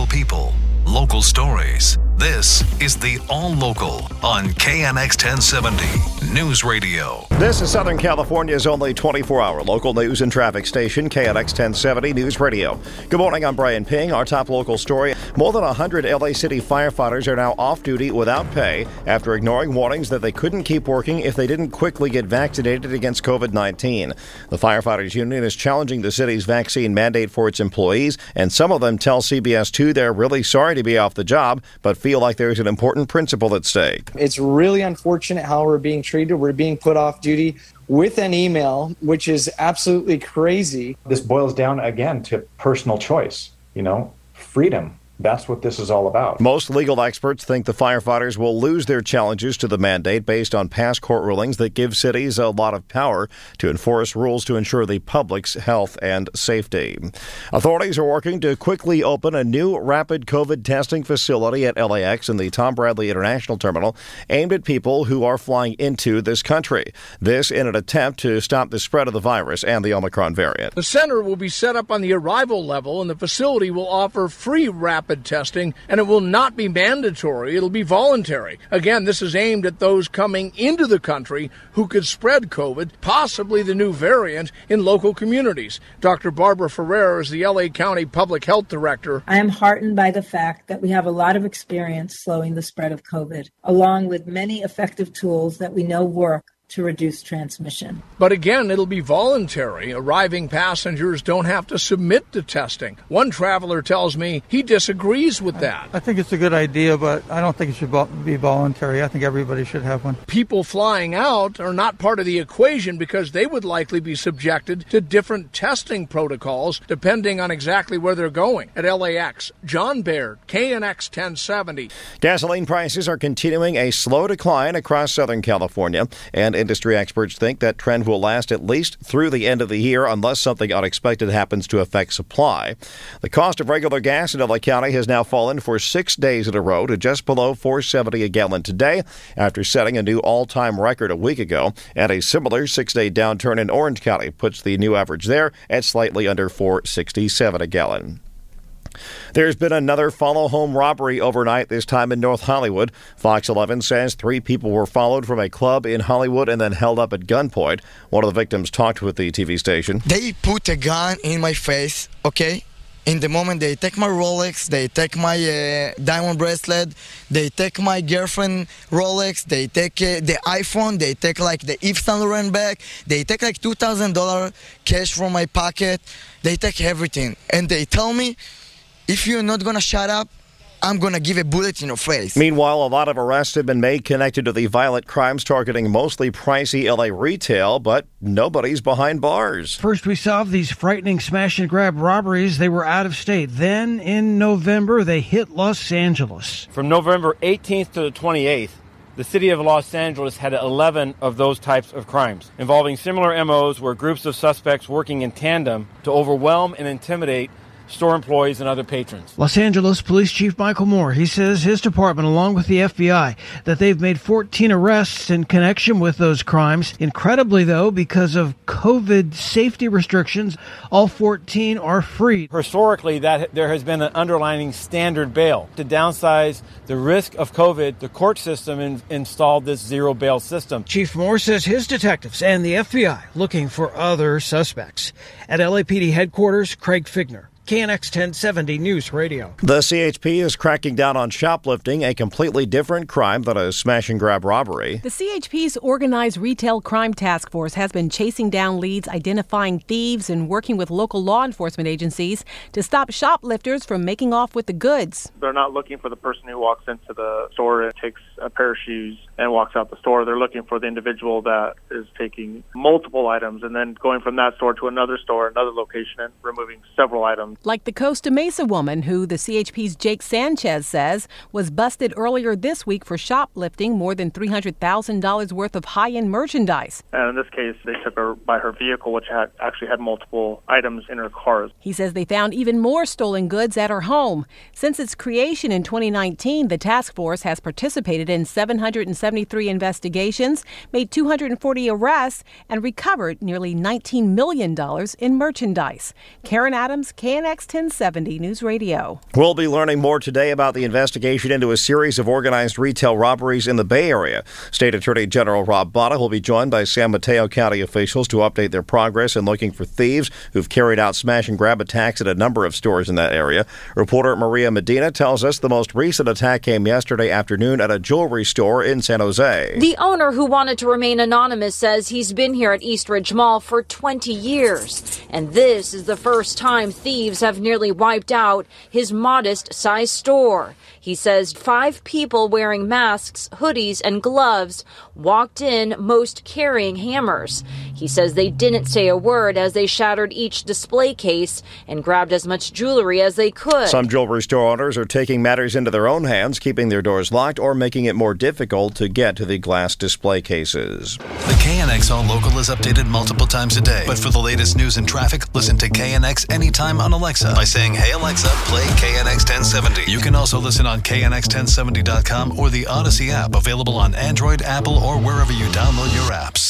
Local people, local stories. This is the All Local on KNX 1070 News Radio. This is Southern California's only 24 hour local news and traffic station, KNX 1070 News Radio. Good morning, I'm Brian Ping. Our top local story more than 100 LA City firefighters are now off duty without pay after ignoring warnings that they couldn't keep working if they didn't quickly get vaccinated against COVID 19. The Firefighters Union is challenging the city's vaccine mandate for its employees, and some of them tell CBS 2 they're really sorry to be off the job, but feel like there's an important principle at stake. It's really unfortunate how we're being treated. We're being put off duty with an email, which is absolutely crazy. This boils down again to personal choice, you know, freedom that's what this is all about. Most legal experts think the firefighters will lose their challenges to the mandate based on past court rulings that give cities a lot of power to enforce rules to ensure the public's health and safety. Authorities are working to quickly open a new rapid COVID testing facility at LAX in the Tom Bradley International Terminal aimed at people who are flying into this country. This in an attempt to stop the spread of the virus and the Omicron variant. The center will be set up on the arrival level, and the facility will offer free rapid rapid testing, and it will not be mandatory, it'll be voluntary. Again, this is aimed at those coming into the country who could spread COVID, possibly the new variant, in local communities. Dr. Barbara Ferrer is the LA County Public Health Director. I am heartened by the fact that we have a lot of experience slowing the spread of COVID, along with many effective tools that we know work to reduce transmission. But again, it'll be voluntary. Arriving passengers don't have to submit to testing. One traveler tells me he disagrees with that. I think it's a good idea, but I don't think it should be voluntary. I think everybody should have one. People flying out are not part of the equation because they would likely be subjected to different testing protocols depending on exactly where they're going. At LAX, John Baird, KNX 1070. Gasoline prices are continuing a slow decline across Southern California and Industry experts think that trend will last at least through the end of the year unless something unexpected happens to affect supply. The cost of regular gas in LA County has now fallen for six days in a row to just below 470 a gallon today after setting a new all-time record a week ago. And a similar six-day downturn in Orange County puts the new average there at slightly under 467 a gallon. There's been another follow home robbery overnight, this time in North Hollywood. Fox 11 says three people were followed from a club in Hollywood and then held up at gunpoint. One of the victims talked with the TV station. They put a gun in my face, okay? In the moment they take my Rolex, they take my uh, diamond bracelet, they take my girlfriend Rolex, they take uh, the iPhone, they take like the Yves Saint Laurent bag, they take like two thousand dollar cash from my pocket, they take everything, and they tell me if you're not gonna shut up, I'm going to give a bullet in your face. Meanwhile, a lot of arrests have been made connected to the violent crimes targeting mostly pricey LA retail, but nobody's behind bars. First, we solved these frightening smash and grab robberies. They were out of state. Then, in November, they hit Los Angeles. From November 18th to the 28th, the city of Los Angeles had 11 of those types of crimes, involving similar MOs where groups of suspects working in tandem to overwhelm and intimidate store employees, and other patrons. Los Angeles Police Chief Michael Moore, he says his department, along with the FBI, that they've made 14 arrests in connection with those crimes. Incredibly, though, because of COVID safety restrictions, all 14 are free. Historically, that there has been an underlining standard bail. To downsize the risk of COVID, the court system in, installed this zero bail system. Chief Moore says his detectives and the FBI looking for other suspects. At LAPD headquarters, Craig Fiegener. KNX 1070 News Radio. The CHP is cracking down on shoplifting, a completely different crime than a smash and grab robbery. The CHP's Organized Retail Crime Task Force has been chasing down leads, identifying thieves, and working with local law enforcement agencies to stop shoplifters from making off with the goods. They're not looking for the person who walks into the store and takes a pair of shoes and walks out the store. They're looking for the individual that is taking multiple items and then going from that store to another store, another location, and removing several items. Like the Costa Mesa woman who the CHP's Jake Sanchez says was busted earlier this week for shoplifting more than $300,000 worth of high end merchandise. And in this case, they took her by her vehicle, which had actually had multiple items in her cars. He says they found even more stolen goods at her home. Since its creation in 2019, the task force has participated in 773 investigations, made 240 arrests, and recovered nearly $19 million in merchandise. Karen Adams, KNX 1070 News Radio. We'll be learning more today about the investigation into a series of organized retail robberies in the Bay Area. State Attorney General Rob Bonta will be joined by San Mateo County officials to update their progress in looking for thieves who've carried out smash and grab attacks at a number of stores in that area. Reporter Maria Medina tells us the most recent attack came yesterday afternoon at a jewelry store in San Jose. The owner, who wanted to remain anonymous, says he's been here at Eastridge Mall for 20 years. And this is the first time thieves have nearly wiped out his modest sized store. He says five people wearing masks, hoodies, and gloves walked in, most carrying hammers. He says they didn't say a word as they shattered each display case and grabbed as much jewelry as they could. Some jewelry store owners are taking matters into their own hands, keeping their doors locked or making it more difficult to get to the glass display cases. The KNX All Local is updated multiple times a day. But for the latest news and traffic, listen to KNX anytime on Alexa by saying, Hey Alexa, play KNX 1070. You can also listen on KNX1070.com or the Audacy app available on Android, Apple, or wherever you download your apps.